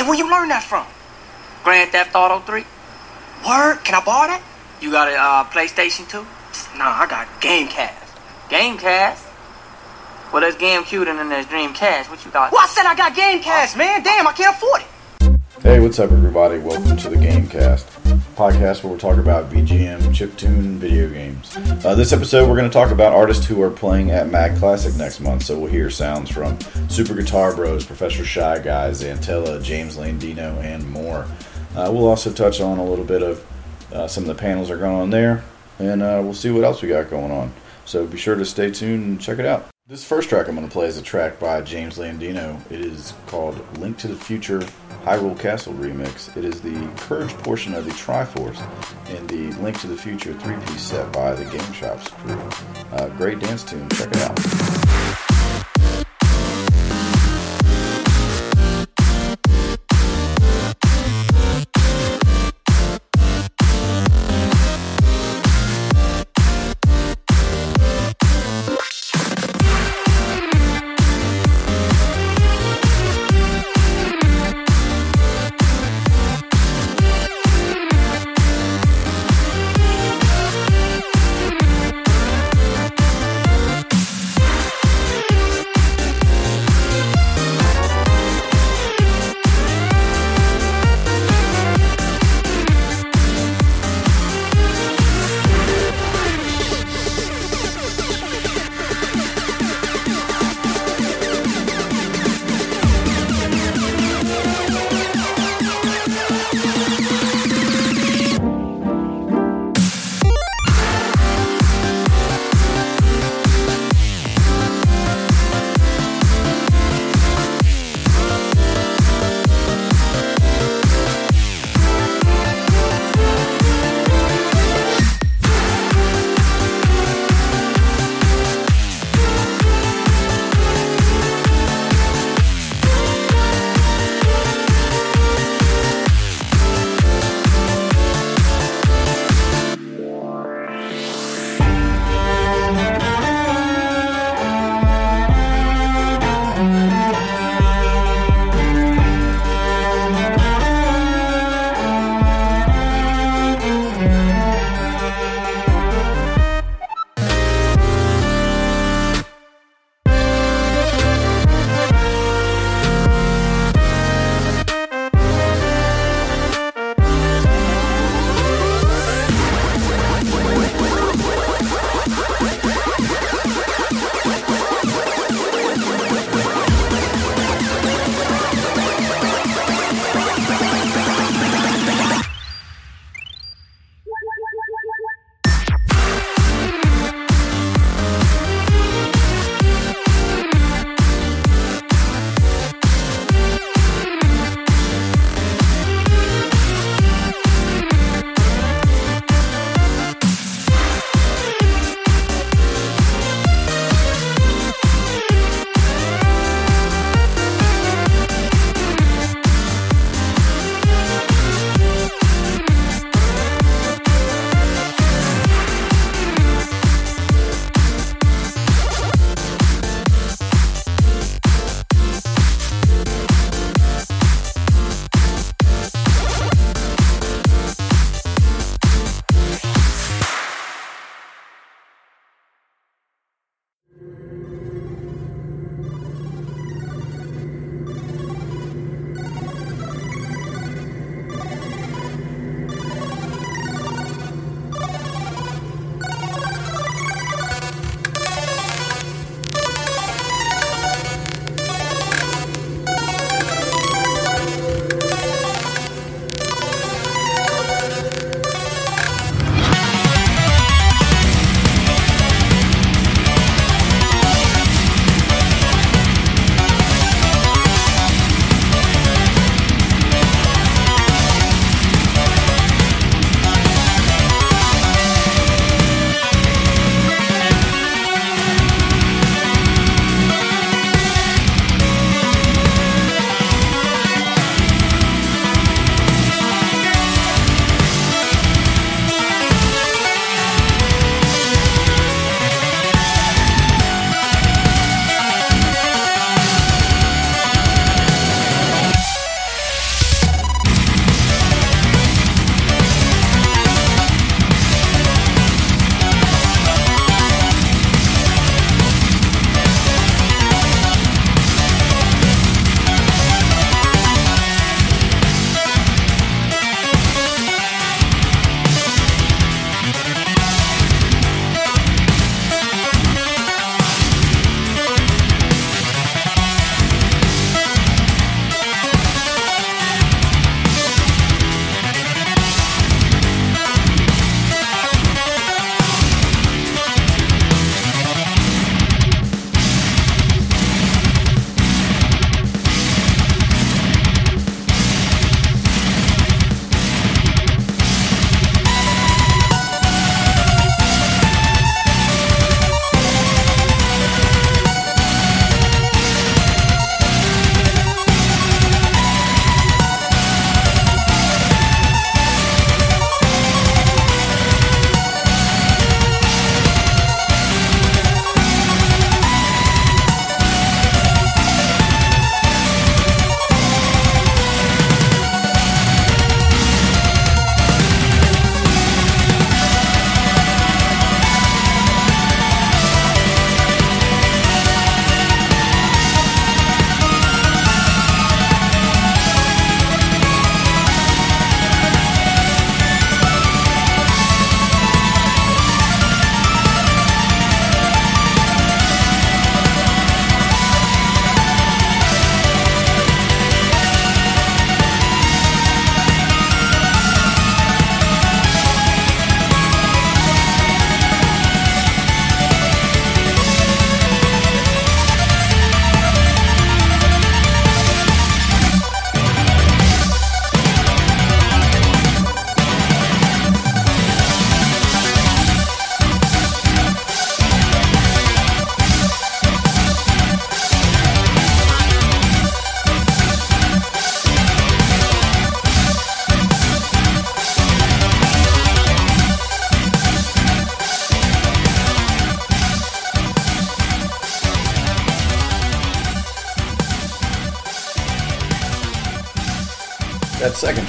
Hey, where you learn that from? Grand Theft Auto 3. Word? Can I borrow that? You got a uh, PlayStation 2? Nah, I got Gamecast. Gamecast? Well, there's GameCube and then there's Dreamcast. What you got? Well, I said I got Gamecast, man. Damn, I can't afford it. Hey, what's up, everybody? Welcome to the Gamecast podcast where we're talking about VGM chiptune video games. Uh, this episode, we're going to talk about artists who are playing at MAGClassic next month. So we'll hear sounds from Super Guitar Bros, Professor Shy Guys, Antilla, James Landino, and more. Uh, we'll also touch on a little bit of uh, some of the panels are going on there, and uh, we'll see what else we got going on. So be sure to stay tuned and check it out. This first track I'm going to play is a track by James Landino. It is called Link to the Future Hyrule Castle remix. It is the Courage portion of the Triforce in the Link to the Future three piece set by the GameChops crew. Uh, great dance tune. Check it out.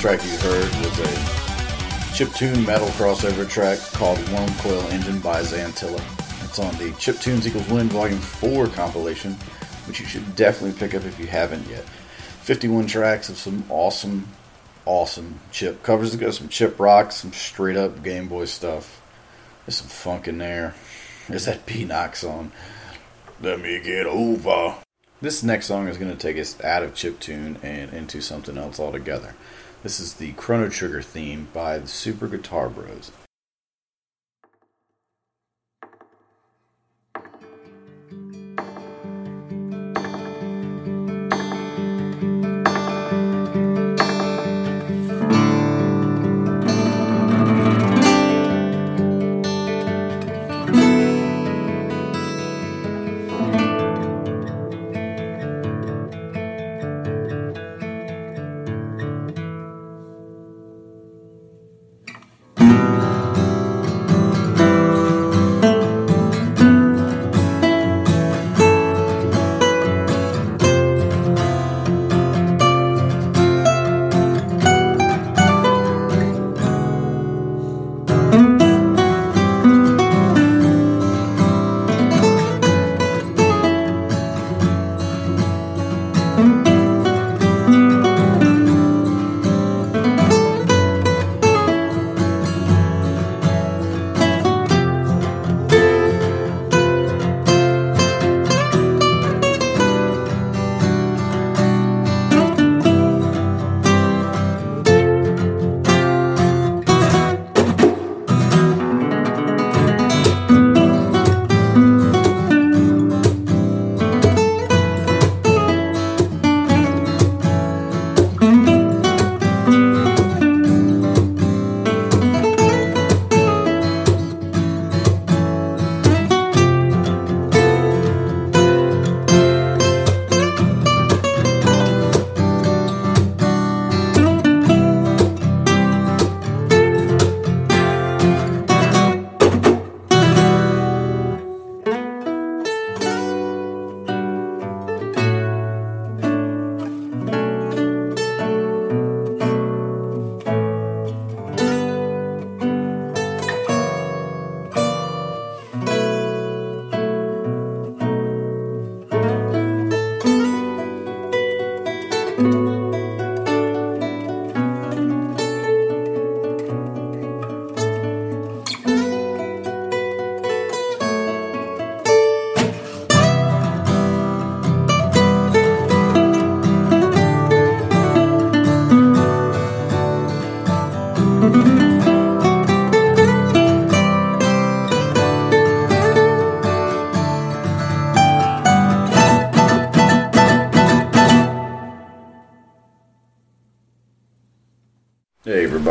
Track you heard was a chiptune metal crossover track called Worm Coil Engine by Zantilla. It's on the Chiptunes Equals Win Volume 4 compilation, which you should definitely pick up if you haven't yet. 51 tracks of some awesome, awesome chip covers. Got some chip rock, some straight up Game Boy stuff. There's some funk in there. There's that P-Knock song. Let me get over. This next song is going to take us out of chiptune and into something else altogether. This is the Chrono Trigger theme by the Super Guitar Bros.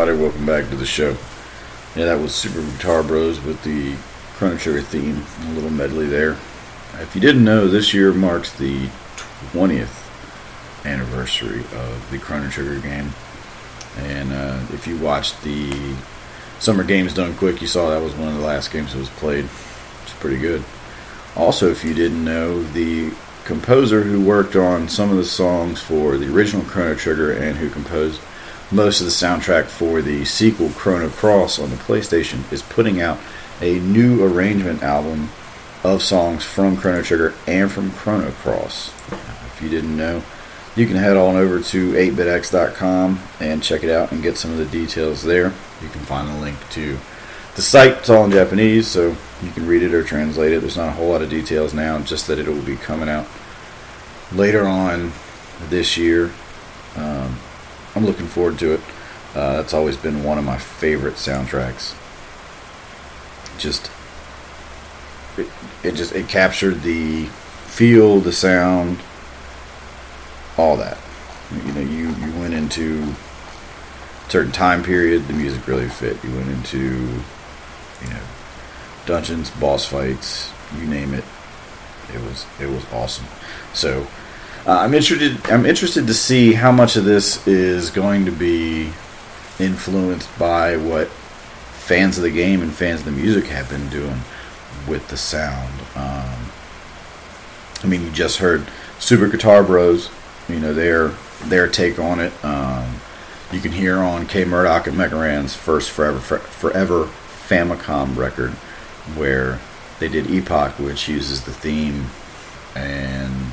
Everybody, welcome back to the show. Yeah, that was Super Guitar Bros with the Chrono Trigger theme, a little medley there. If you didn't know, this year marks the 20th anniversary of the Chrono Trigger game. And uh, if you watched the Summer Games Done Quick, you saw that was one of the last games that was played. It's pretty good. Also, if you didn't know, the composer who worked on some of the songs for the original Chrono Trigger and who composed most of the soundtrack for the sequel Chrono Cross on the PlayStation is putting out a new arrangement album of songs from Chrono Trigger and from Chrono Cross. If you didn't know, you can head on over to 8bitx.com and check it out and get some of the details there. You can find the link to the site. It's all in Japanese, so you can read it or translate it. There's not a whole lot of details now, just that it will be coming out later on this year. Um, I'm looking forward to it. Uh, that's always been one of my favorite soundtracks. Just it, it just it captured the feel, the sound, all that. You know, you you went into certain time period, the music really fit. You went into you know dungeons, boss fights, you name it. It was it was awesome. So uh, I'm interested. I'm interested to see how much of this is going to be influenced by what fans of the game and fans of the music have been doing with the sound. Um, I mean, you just heard Super Guitar Bros. You know their their take on it. Um, you can hear on K-Murdock and Mega Ran's first Forever Forever Famicom record, where they did Epoch, which uses the theme, and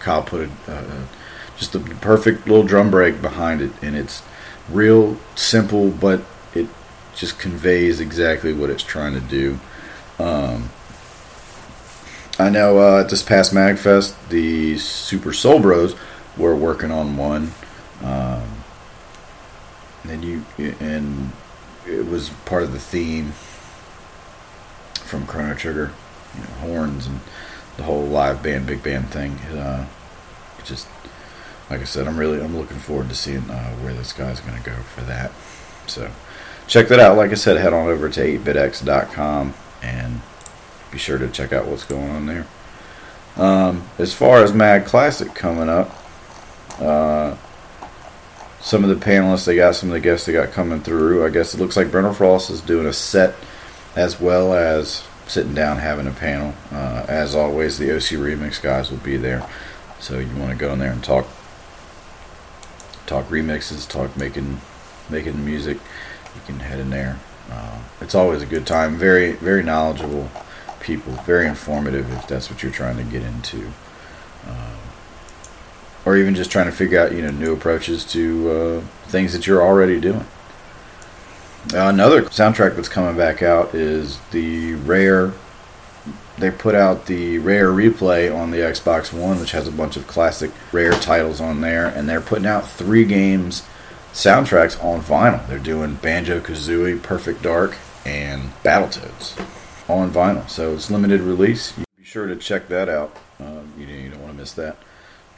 Kyle put a, uh, just the perfect little drum break behind it, and it's real simple, but it just conveys exactly what it's trying to do. Um, I know uh, this past Magfest, the Super Soul Bros were working on one. Um, and you and it was part of the theme from Chrono Trigger, you know, horns and the whole live band, big band thing. Uh, just like I said, I'm really I'm looking forward to seeing uh, where this guy's going to go for that. So check that out. Like I said, head on over to 8bitx.com and be sure to check out what's going on there. Um, as far as MAGClassic coming up, uh, some of the panelists they got, some of the guests they got coming through. I guess it looks like Brentalfloss is doing a set as well as sitting down having a panel. Uh, as always, the OC Remix guys will be there, so you want to go in there and talk talk remixes, talk making making music. You can head in there. Uh, it's always a good time. Very very knowledgeable people. Very informative if that's what you're trying to get into. Um, or even just trying to figure out you know new approaches to uh, things that you're already doing. Another soundtrack that's coming back out is the Rare. They put out the Rare replay on the Xbox One, which has a bunch of classic Rare titles on there, and they're putting out three games soundtracks on vinyl. They're doing Banjo Kazooie, Perfect Dark, and Battletoads on vinyl. So it's limited release. You Be sure to check that out. Uh, you, you don't want to miss that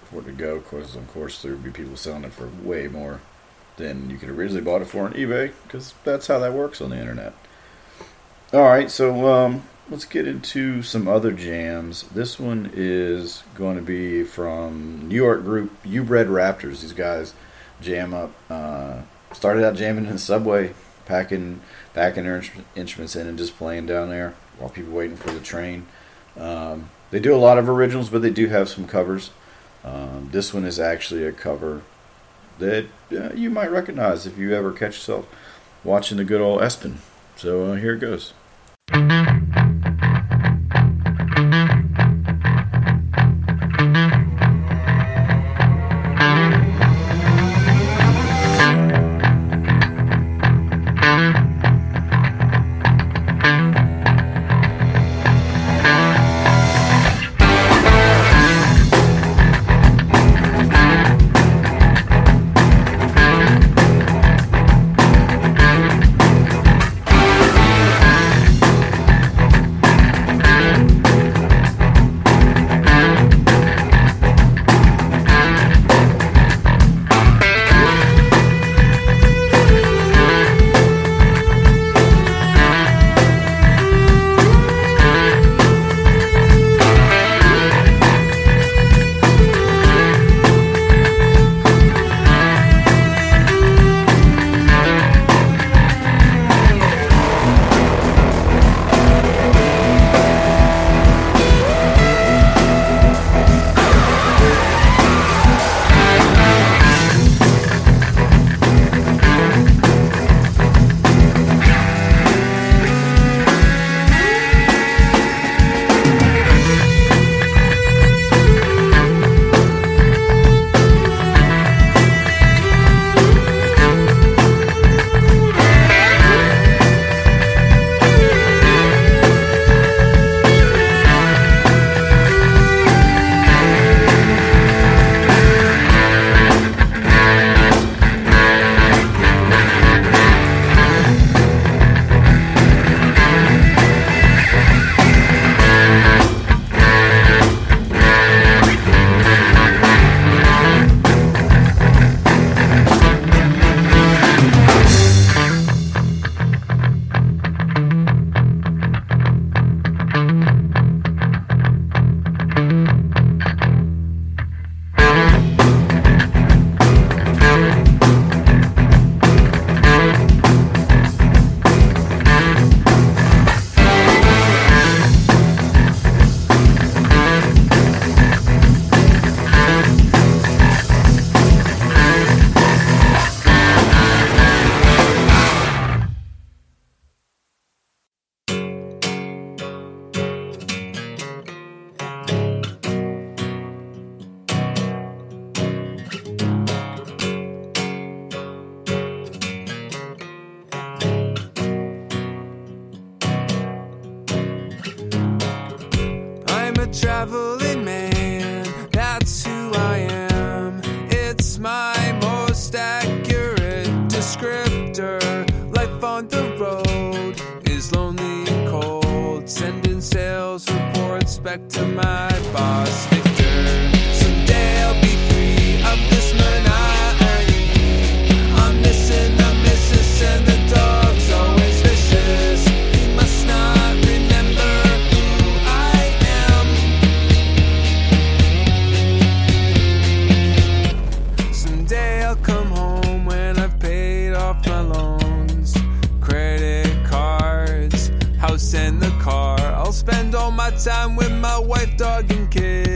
before to go. Of course, of course, there would be people selling it for way more than you could originally bought it for on eBay because that's how that works on the internet. All right, so um, let's get into some other jams. This one is going to be from New York group You Bred Raptors. These guys jam up. Uh, started out jamming in the subway, packing packing their instruments in and just playing down there while people waiting for the train. Um, they do a lot of originals, but they do have some covers. Um, this one is actually a cover that uh, you might recognize if you ever catch yourself watching the good old ESPN. So uh, here it goes. Time with my wife, dog, and kids.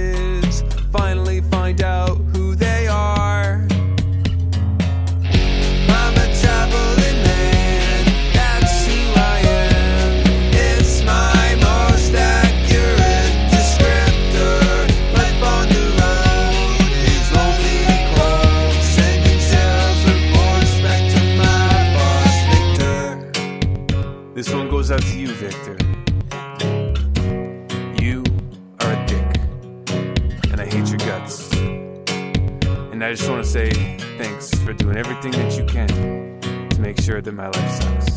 Doing everything that you can to make sure that my life sucks.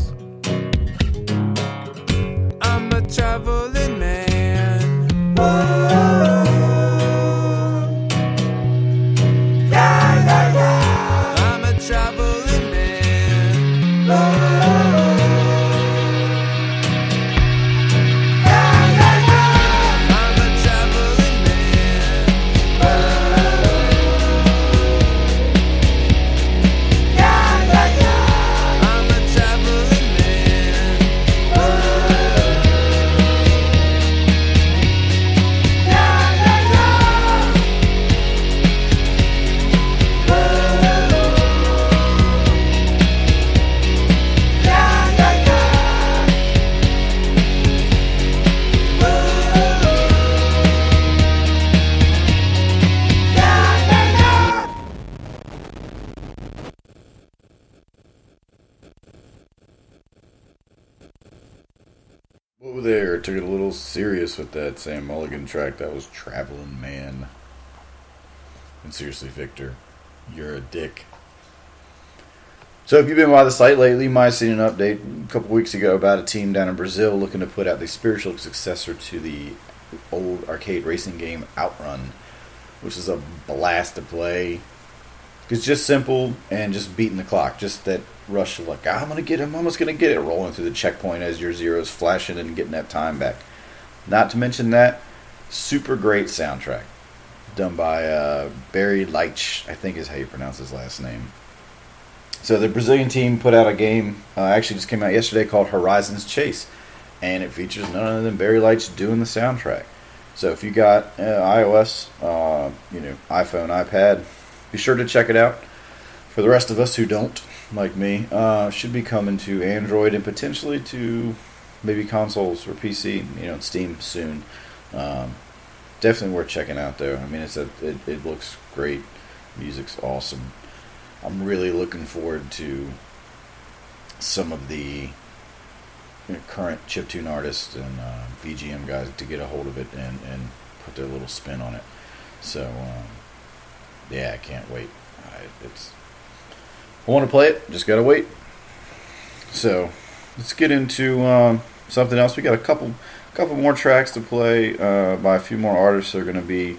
With that Sam Mulligan track. That was Traveling Man. And seriously, Victor, you're a dick. So, if you've been by the site lately, you might have seen an update a couple weeks ago about a team down in Brazil looking to put out the spiritual successor to the old arcade racing game Outrun, which is a blast to play. It's just simple and just beating the clock. Just that rush of like, "Ah, I'm gonna get it, I'm almost gonna get it, rolling through the checkpoint as your zeros flashing and getting that time back. Not to mention that super great soundtrack done by uh, Barry Leitch, I think is how you pronounce his last name. So the Brazilian team put out a game, uh, actually just came out yesterday called Horizons Chase, and it features none other than Barry Leitch doing the soundtrack. So if you got uh, iOS, uh, you know, iPhone, iPad, be sure to check it out. For the rest of us who don't, like me, uh, should be coming to Android and potentially to maybe consoles or PC, you know, Steam soon. Um, definitely worth checking out though. I mean, it's a it, it looks great. Music's awesome. I'm really looking forward to some of the you know, current chiptune artists and uh, VGM guys to get a hold of it and, and put their little spin on it. So um, yeah, I can't wait. I, it's I want to play it, just gotta wait. So let's get into um, something else. We got a couple couple more tracks to play uh, by a few more artists that are going to be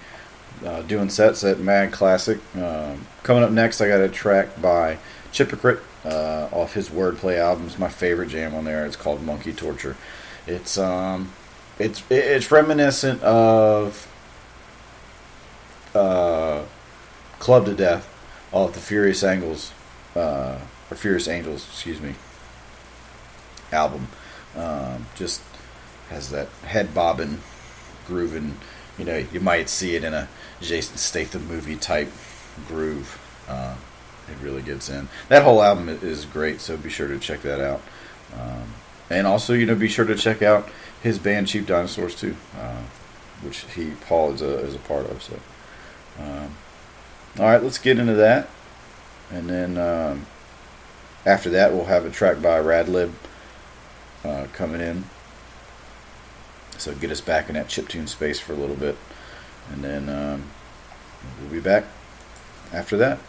uh, doing sets at MAGClassic. Um, coming up next, I got a track by Chipocrite uh, off his Wordplay album. It's my favorite jam on there. It's called Monkey Torture. It's um, it's it's reminiscent of uh, Clubbed to Death off the Furious Angles uh, or Furious Angels, excuse me, album. Um, just has that head bobbing, grooving. You know, you might see it in a Jason Statham movie type groove. Uh, it really gets in. That whole album is great, so be sure to check that out. Um, and also, you know, be sure to check out his band Cheap Dinosaurs too, uh, which he Paul is a is a part of. So, um, all right, let's get into that, and then um, after that, we'll have a track by Radlib uh, coming in. So get us back in that chiptune space for a little bit. and then um, we'll be back after that.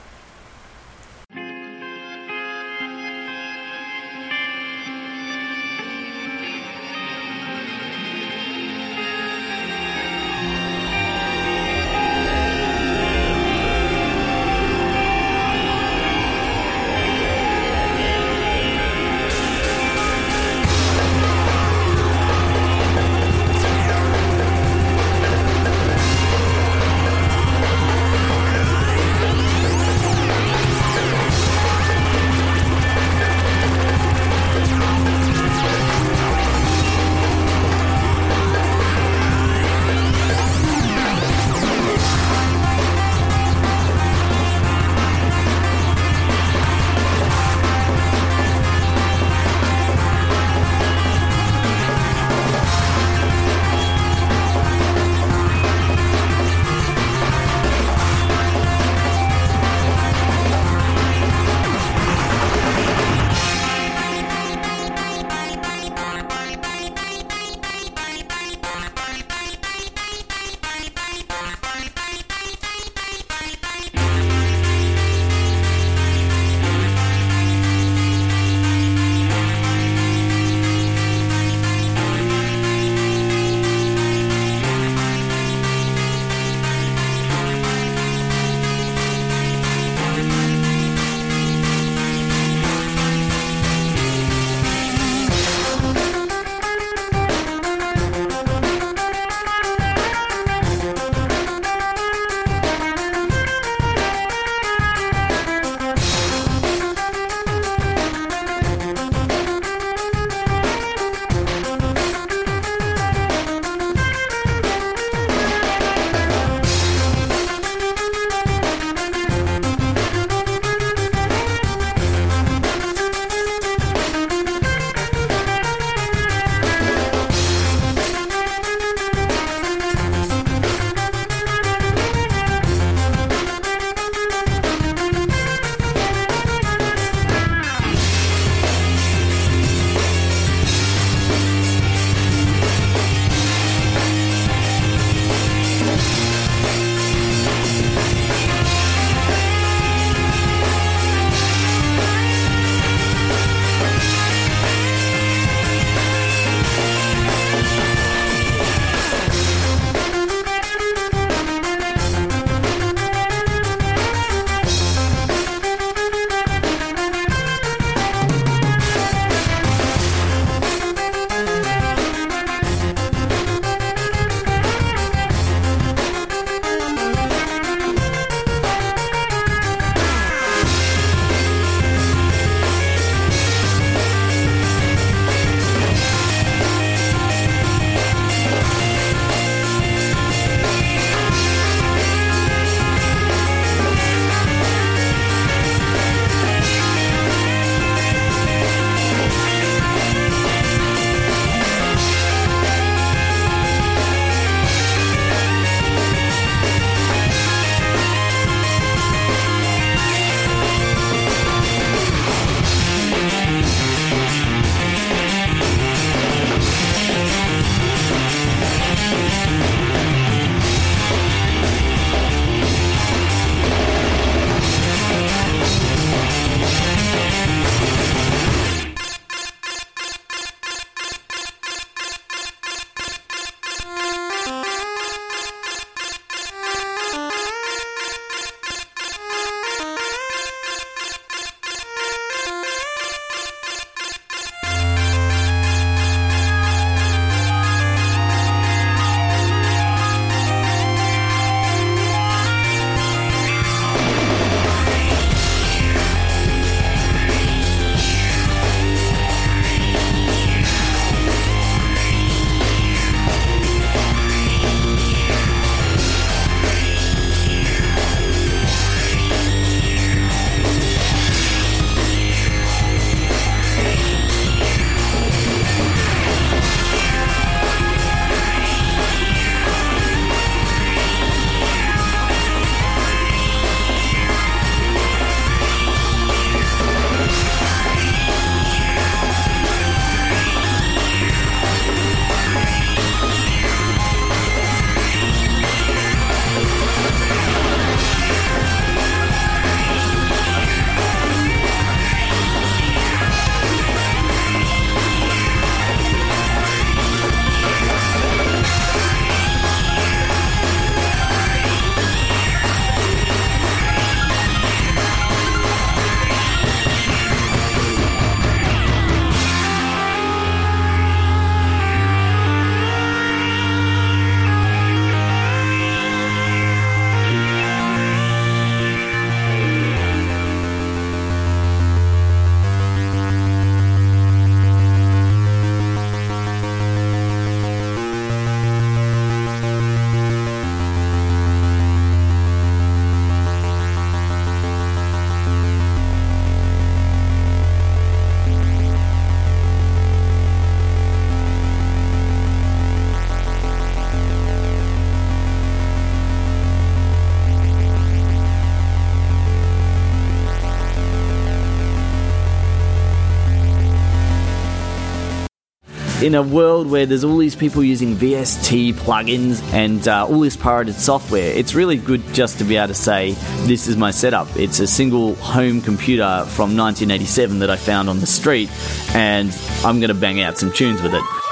In a world where there's all these people using VST plugins and uh, all this pirated software, it's really good just to be able to say, This is my setup. It's a single home computer from 1987 that I found on the street, and I'm going to bang out some tunes with it.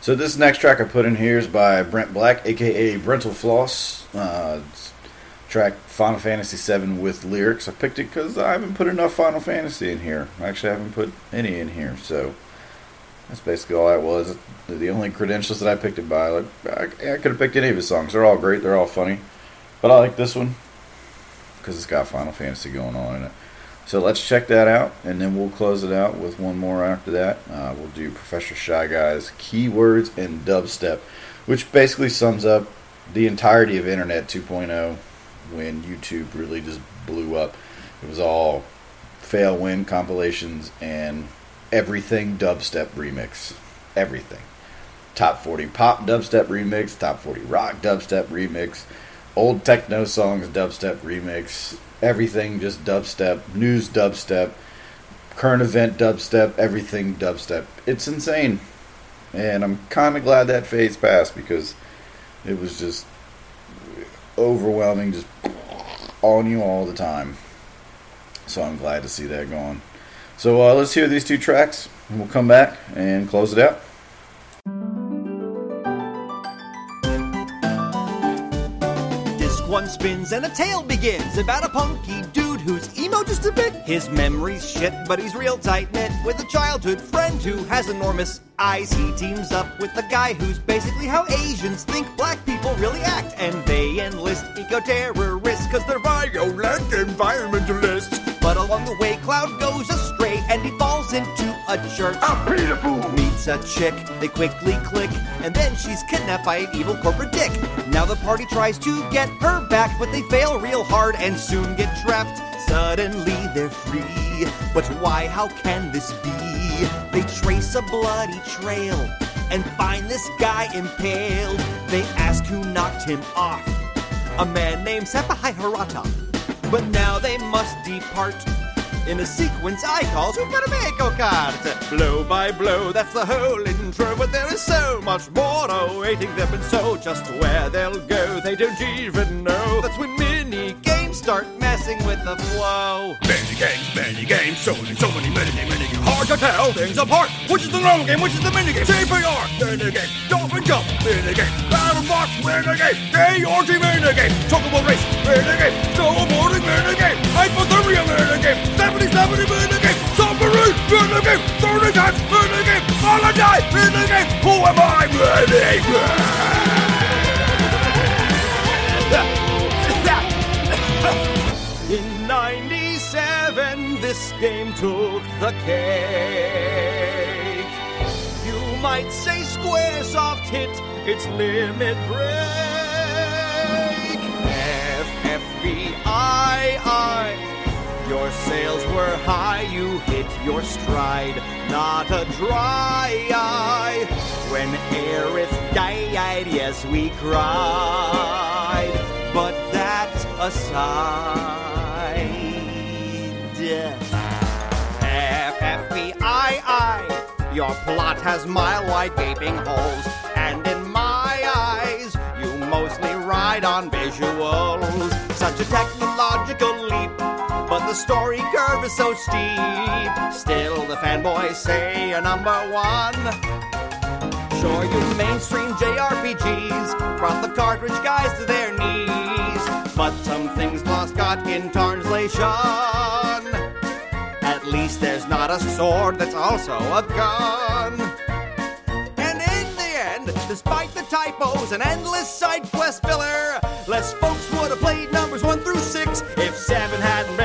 So this next track I put in here is by Brent Black, aka Brentalfloss. Uh, track Final Fantasy VII with lyrics. I picked it because I haven't put enough Final Fantasy in here. I actually, I haven't put any in here, so that's basically all that was. The only credentials that I picked it by. Like I, I could have picked any of his songs. They're all great. They're all funny, but I like this one because it's got Final Fantasy going on in it. So let's check that out, and then we'll close it out with one more after that. Uh, we'll do Professor Shy Guy's keywords and dubstep, which basically sums up the entirety of Internet 2.0 when YouTube really just blew up. It was all fail win compilations and everything dubstep remix. Everything. Top 40 pop dubstep remix, top 40 rock dubstep remix, old techno songs dubstep remix, everything just dubstep, news dubstep, current event dubstep, everything dubstep. It's insane. And I'm kind of glad that phase passed because it was just overwhelming, just on you all the time. So I'm glad to see that going. So uh, let's hear these two tracks, and we'll come back and close it out. One spins and a tale begins about a punky dude dude who's emo just a bit. His memory's shit, but he's real tight knit with a childhood friend who has enormous eyes. He teams up with the guy who's basically how Asians think black people really act, and they enlist eco terrorists because they're violent environmentalists. But along the way, Cloud goes astray and he falls into a church. A pedophile meets a chick, they quickly click, and then she's kidnapped by an evil corporate dick. Now the party tries to get her back, but they fail real hard and soon get trapped. Suddenly they're free. But why? How can this be? They trace a bloody trail and find this guy impaled. They ask who knocked him off. A man named Sepahai Harata. But now they must depart in a sequence I call Super Mario Kart. Blow by blow, that's the whole intro, but there is so much more awaiting them, and so just where they'll go, they don't even know. That's when mini games start messing with the flow. Many games, many games, so many, so many, many, many, many games. Hard to tell things apart. Which is the normal game, which is the mini game? CPR, mini game. Dolphin Cup, mini game. Battle Box, mini game. ARG, mini game. Chocobo Race, mini game. Snowboarding, mini game. Hypothermia, mini game. 70 70 mini game. Submarine, mini game. 30 times, mini game. Holiday, mini game. Who am I, mini In this game took the cake. You might say Squaresoft hit its limit break. FFVII. Your sales were high, you hit your stride, not a dry eye. When Aerith died, yes, we cried. But that aside, your plot has mile wide gaping holes, and in my eyes, you mostly ride on visuals. Such a technological leap, but the story curve is so steep. Still, the fanboys say you're number one. Sure, you mainstream JRPGs brought the cartridge guys to their knees, but some things lost got in translation. Least there's not a sword that's also a gun. And in the end, despite the typos and endless side quest filler, less folks would have played numbers one through six if seven hadn't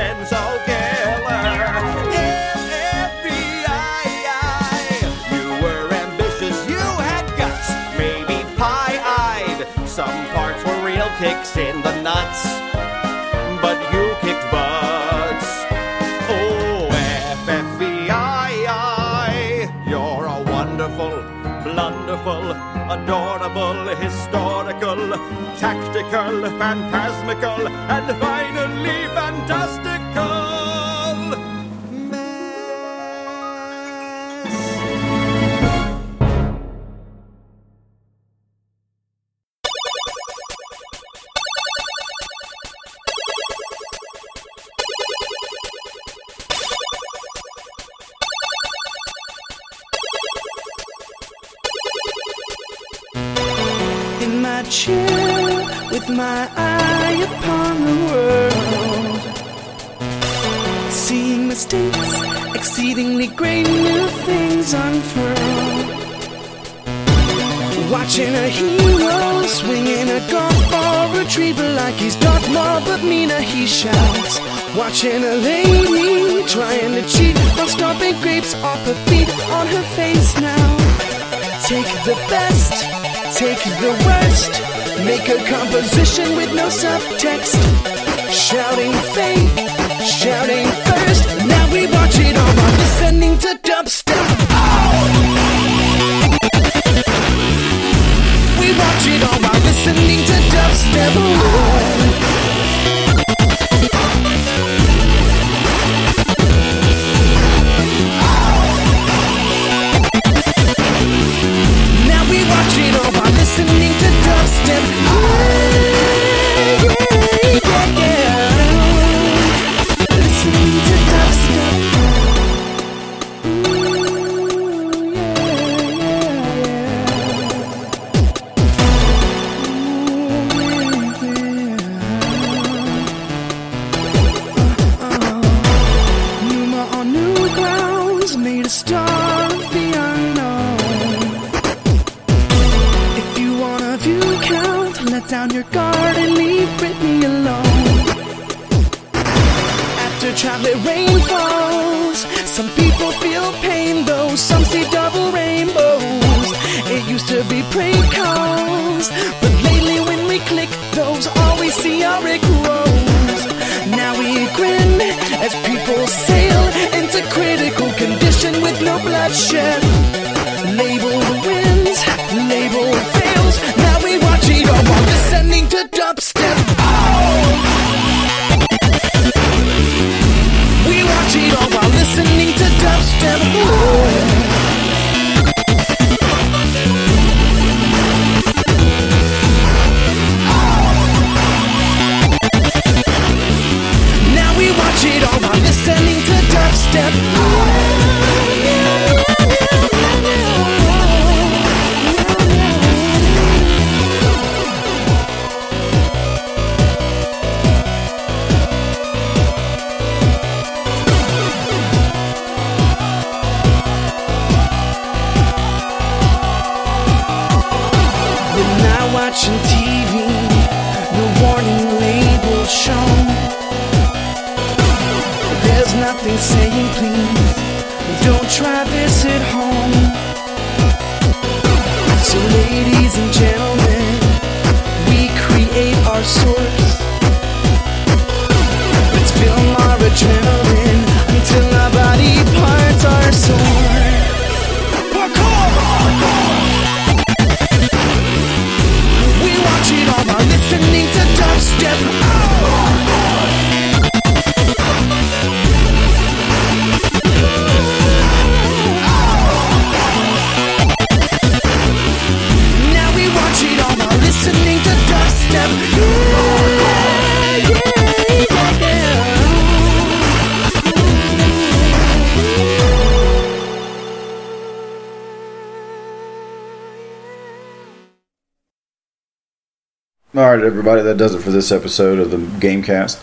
tactical, phantasmical, and finally the best, take the worst, make a composition with no subtext. Shouting fate, shouting first. Now we watch it all while listening to dubstep. We watch it all while listening to dubstep. Descending to All right, everybody, that does it for this episode of the Gamecast.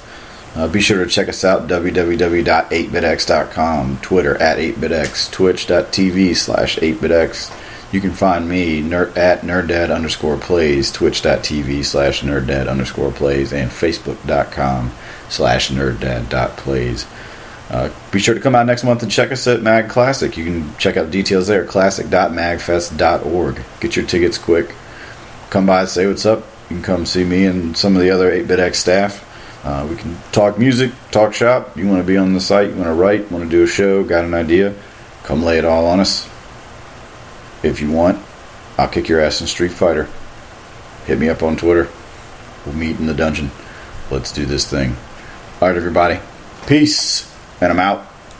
Uh, be sure to check us out, www.8bitx.com, Twitter at 8bitx, twitch.tv slash 8bitx. You can find me ner- at nerddad underscore plays, twitch.tv slash nerddad underscore plays, and facebook.com slash nerddad.plays. Uh, be sure to come out next month and check us at MAGClassic. You can check out details there classic.magfest.org. Get your tickets quick. Come by, say what's up. You can come see me and some of the other 8bitx staff. Uh, we can talk music, talk shop. You want to be on the site, you want to write, want to do a show, got an idea, come lay it all on us. If you want, I'll kick your ass in Street Fighter. Hit me up on Twitter. We'll meet in the dungeon. Let's do this thing. All right, everybody. Peace. And I'm out.